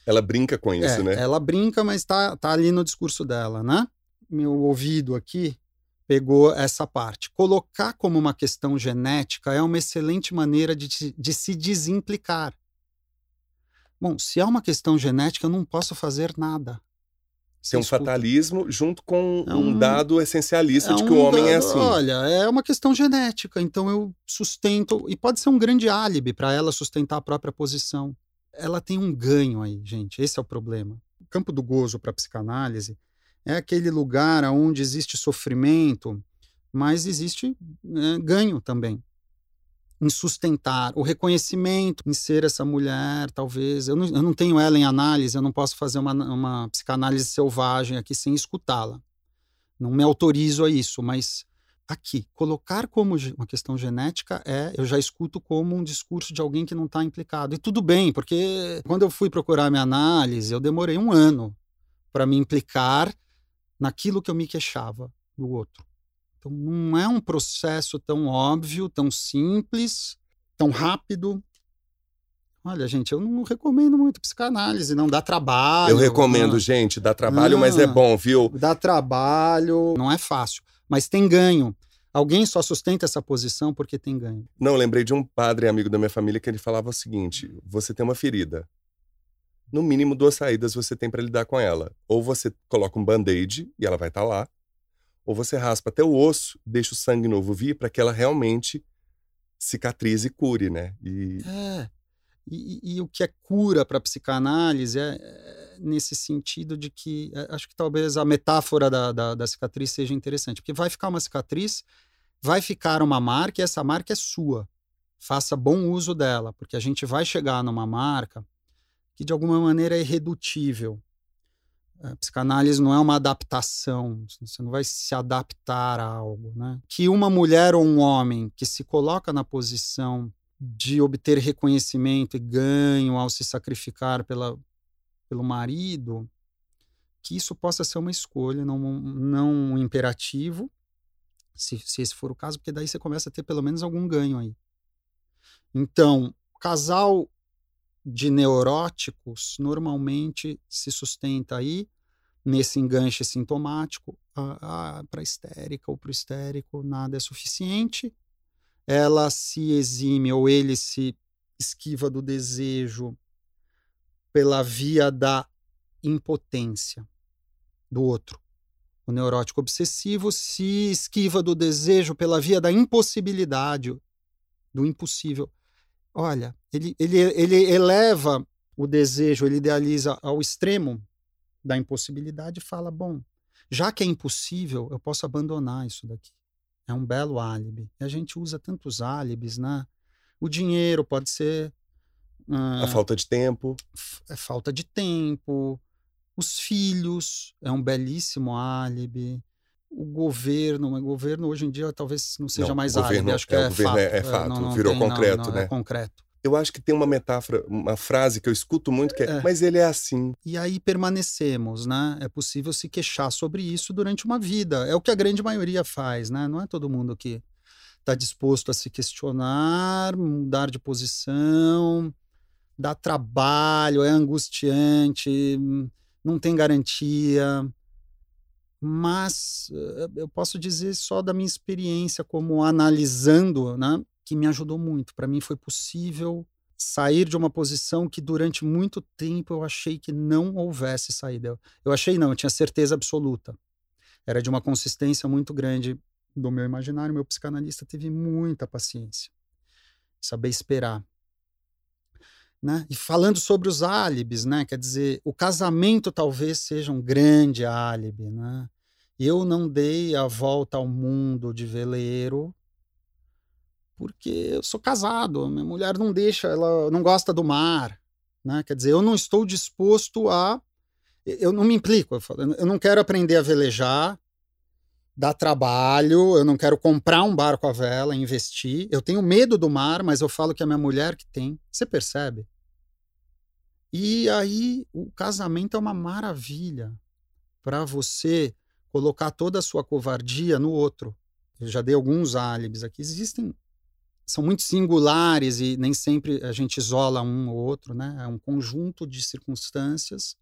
Ela brinca com isso, é, né? Ela brinca, mas está tá ali no discurso dela, né? Meu ouvido aqui pegou essa parte. Colocar como uma questão genética é uma excelente maneira de, de se desimplicar. Bom, se é uma questão genética, eu não posso fazer nada. Tem um fatalismo junto com é um, um, dado essencialista é de que um o homem é dado, é assim. Olha, é uma questão genética, então eu sustento, e pode ser um grande álibi para ela sustentar a própria posição. Ela tem um ganho aí, gente, esse é o problema. O campo do gozo para a psicanálise é aquele lugar onde existe sofrimento, mas existe é, ganho também em sustentar o reconhecimento, em ser essa mulher, talvez. Eu não, eu não tenho ela em análise, eu não posso fazer uma, uma psicanálise selvagem aqui sem escutá-la. Não me autorizo a isso, mas aqui, colocar como uma questão genética é, eu já escuto como um discurso de alguém que não está implicado. E tudo bem, porque quando eu fui procurar minha análise, eu demorei um ano para me implicar naquilo que eu me queixava do outro. Então, não é um processo tão óbvio, tão simples, tão rápido. Olha, gente, eu não recomendo muito psicanálise, não dá trabalho. Eu recomendo, gente, dá trabalho, mas é bom, viu? Dá trabalho, não é fácil, mas tem ganho. Alguém só sustenta essa posição porque tem ganho. Não, lembrei de um padre amigo da minha família que ele falava o seguinte: você tem uma ferida. No mínimo duas saídas você tem para lidar com ela. Ou você coloca um band-aid e ela vai estar tá lá, ou você raspa até o osso, deixa o sangue novo vir para que ela realmente cicatrize e cure, né? E... É. E, e, o que é cura para psicanálise é, é, nesse sentido de que é, acho que talvez a metáfora da, da, da, cicatriz seja interessante, porque vai ficar uma cicatriz, vai ficar uma marca e essa marca é sua. Faça bom uso dela, porque a gente vai chegar numa marca que de alguma maneira é irredutível. A psicanálise não é uma adaptação, você não vai se adaptar a algo. Né? Que uma mulher ou um homem que se coloca na posição de obter reconhecimento e ganho ao se sacrificar pela, pelo marido, que isso possa ser uma escolha, não, não um imperativo, se, se esse for o caso, porque daí você começa a ter pelo menos algum ganho aí. Então, casal de neuróticos normalmente se sustenta aí nesse enganche sintomático, ah, ah, para histérica ou para o histérico nada é suficiente, ela se exime ou ele se esquiva do desejo pela via da impotência do outro. O neurótico obsessivo se esquiva do desejo pela via da impossibilidade, do impossível. Olha, ele, ele, ele eleva o desejo, ele idealiza ao extremo da impossibilidade e fala: bom, já que é impossível, eu posso abandonar isso daqui. É um belo álibi. E a gente usa tantos álibis, né? O dinheiro pode ser. Uh, a falta de tempo. É falta de tempo. Os filhos é um belíssimo álibi. O governo, o governo hoje em dia talvez não seja não, mais álibi, acho que é, é, fato. É, é fato, não, não virou tem, concreto, né? É concreto eu acho que tem uma metáfora, uma frase que eu escuto muito que é, é, mas ele é assim. E aí permanecemos, né? É possível se queixar sobre isso durante uma vida. É o que a grande maioria faz, né? Não é todo mundo que está disposto a se questionar, mudar de posição, dá trabalho, é angustiante, não tem garantia. Mas eh, eu posso dizer só da minha experiência como analisando, né? que me ajudou muito. Para mim foi possível sair de uma posição que durante muito tempo eu achei que não houvesse saída. Eu achei não, eu tinha certeza absoluta. Era de uma consistência muito grande do meu imaginário. Meu psicanalista teve muita paciência, saber esperar. Né? E falando sobre os álibis, né? quer dizer, o casamento talvez seja um grande álibi. Né? Eu não dei a volta ao mundo de veleiro porque eu sou casado, minha mulher não deixa, ela não gosta do mar, né? Quer dizer, eu não estou disposto a eu não me implico, eu, não quero aprender a velejar, dá trabalho, eu não quero comprar um barco à vela, investir. Eu tenho medo do mar, mas eu falo que é minha mulher que tem. Você percebe? E aí o casamento é uma maravilha para você colocar toda a sua covardia no outro. Eu já dei alguns álibis aqui. Existem são muito singulares e nem sempre a gente isola um ou outro, né? É um conjunto de circunstâncias,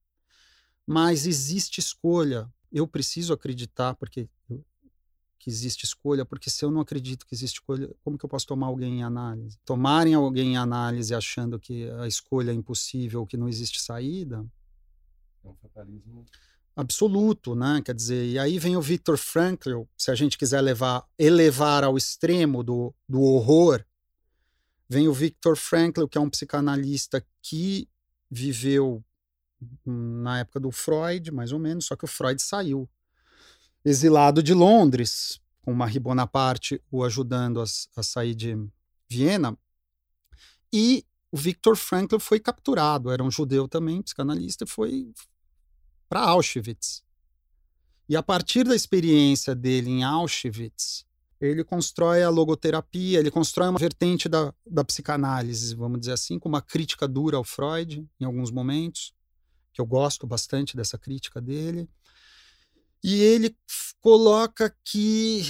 mas existe escolha. Eu preciso acreditar porque que existe escolha, porque se eu não acredito que existe escolha, como que eu posso tomar alguém em análise? Tomarem alguém em análise achando que a escolha é impossível, que não existe saída, é um fatalismo absoluto, né? Quer dizer, e aí vem o Viktor Frankl, se a gente quiser levar, elevar ao extremo do, do horror, vem o Viktor Frankl, que é um psicanalista que viveu na época do Freud, mais ou menos, só que o Freud saiu. Exilado de Londres, com Marie Bonaparte o ajudando a, a sair de Viena, e o Viktor Frankl foi capturado, era um judeu também, psicanalista, e foi para Auschwitz. E a partir da experiência dele em Auschwitz, ele constrói a logoterapia, ele constrói uma vertente da, da psicanálise, vamos dizer assim, com uma crítica dura ao Freud, em alguns momentos, que eu gosto bastante dessa crítica dele. E ele coloca que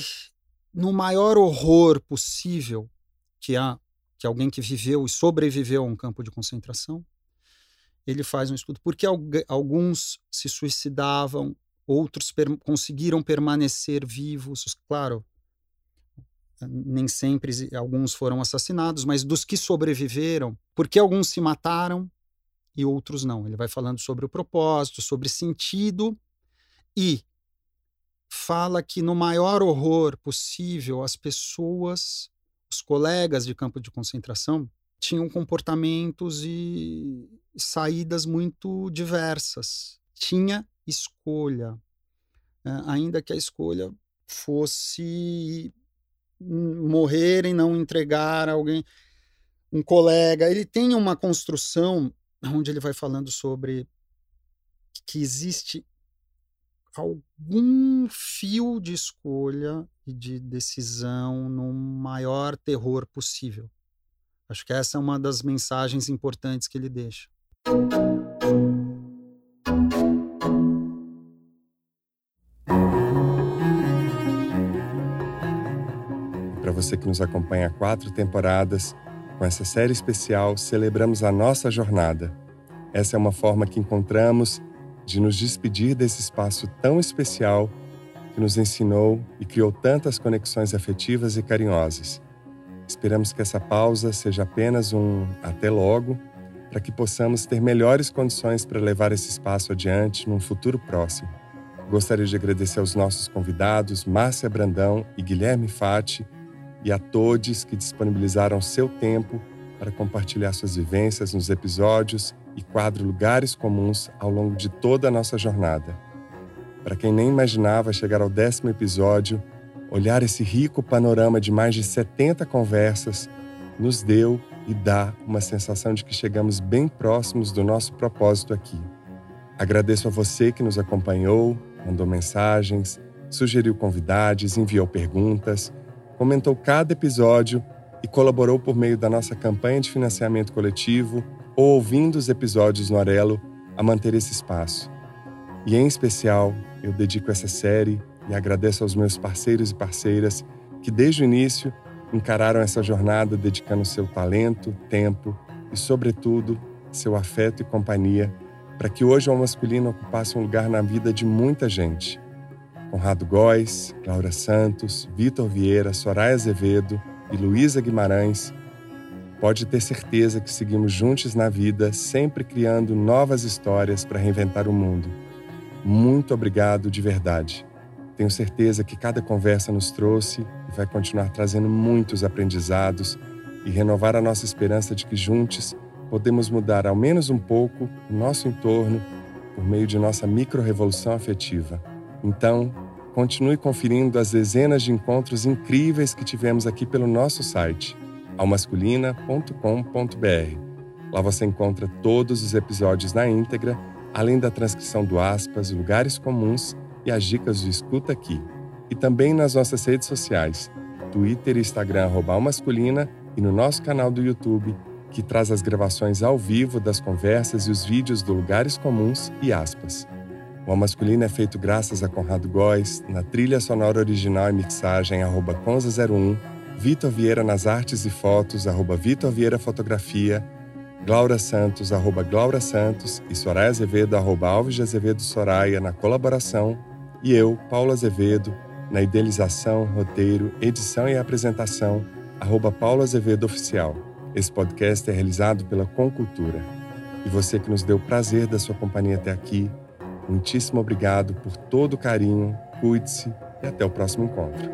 no maior horror possível, que, há, que alguém que viveu e sobreviveu a um campo de concentração, ele faz um estudo. Porque alguns se suicidavam, outros per conseguiram permanecer vivos. Claro, nem sempre alguns foram assassinados, mas dos que sobreviveram, porque alguns se mataram e outros não. Ele vai falando sobre o propósito, sobre sentido e fala que no maior horror possível as pessoas, os colegas de campo de concentração, tinham comportamentos e saídas muito diversas. Tinha escolha, né? ainda que a escolha fosse morrer e não entregar alguém, um colega. Ele tem uma construção onde ele vai falando sobre que existe algum fio de escolha e de decisão no maior terror possível. Acho que essa é uma das mensagens importantes que ele deixa. Para você que nos acompanha há quatro temporadas, com essa série especial celebramos a nossa jornada. Essa é uma forma que encontramos de nos despedir desse espaço tão especial que nos ensinou e criou tantas conexões afetivas e carinhosas. Esperamos que essa pausa seja apenas um até logo, para que possamos ter melhores condições para levar esse espaço adiante num futuro próximo. Gostaria de agradecer aos nossos convidados, Márcia Brandão e Guilherme Fati, e a todos que disponibilizaram seu tempo para compartilhar suas vivências nos episódios e quadro Lugares Comuns ao longo de toda a nossa jornada. Para quem nem imaginava chegar ao décimo episódio, Olhar esse rico panorama de mais de 70 conversas nos deu e dá uma sensação de que chegamos bem próximos do nosso propósito aqui. Agradeço a você que nos acompanhou, mandou mensagens, sugeriu convidados, enviou perguntas, comentou cada episódio e colaborou por meio da nossa campanha de financiamento coletivo ou ouvindo os episódios no Arelo a manter esse espaço. E em especial, eu dedico essa série e agradeço aos meus parceiros e parceiras que desde o início encararam essa jornada dedicando seu talento, tempo e, sobretudo, seu afeto e companhia para que hoje o masculino ocupasse um lugar na vida de muita gente. Conrado Góes, Laura Santos, Vitor Vieira, Soraya Azevedo e Luísa Guimarães, pode ter certeza que seguimos juntos na vida, sempre criando novas histórias para reinventar o mundo. Muito obrigado de verdade. Tenho certeza que cada conversa nos trouxe e vai continuar trazendo muitos aprendizados e renovar a nossa esperança de que juntos podemos mudar ao menos um pouco o nosso entorno por meio de nossa micro-revolução afetiva. Então, continue conferindo as dezenas de encontros incríveis que tivemos aqui pelo nosso site, almasculina.com.br. Lá você encontra todos os episódios na íntegra, além da transcrição do aspas, lugares comuns e as dicas do Escuta Aqui. E também nas nossas redes sociais, Twitter e Instagram Masculina e no nosso canal do YouTube, que traz as gravações ao vivo das conversas e os vídeos do Lugares Comuns e Aspas. O Masculina é feito graças a Conrado Góes, na trilha sonora original e mixagem arroba Conza01, Vitor Vieira nas artes e fotos, arroba Vitor Vieira Fotografia, Glaura Santos, arroba Glaura Santos e Soraya Azevedo, arroba Alves de Azevedo Soraya na colaboração, e eu, Paulo Azevedo, na idealização, roteiro, edição e apresentação, arroba Paulo Azevedo Oficial. Esse podcast é realizado pela Concultura. E você que nos deu o prazer da sua companhia até aqui, muitíssimo obrigado por todo o carinho, cuide-se e até o próximo encontro.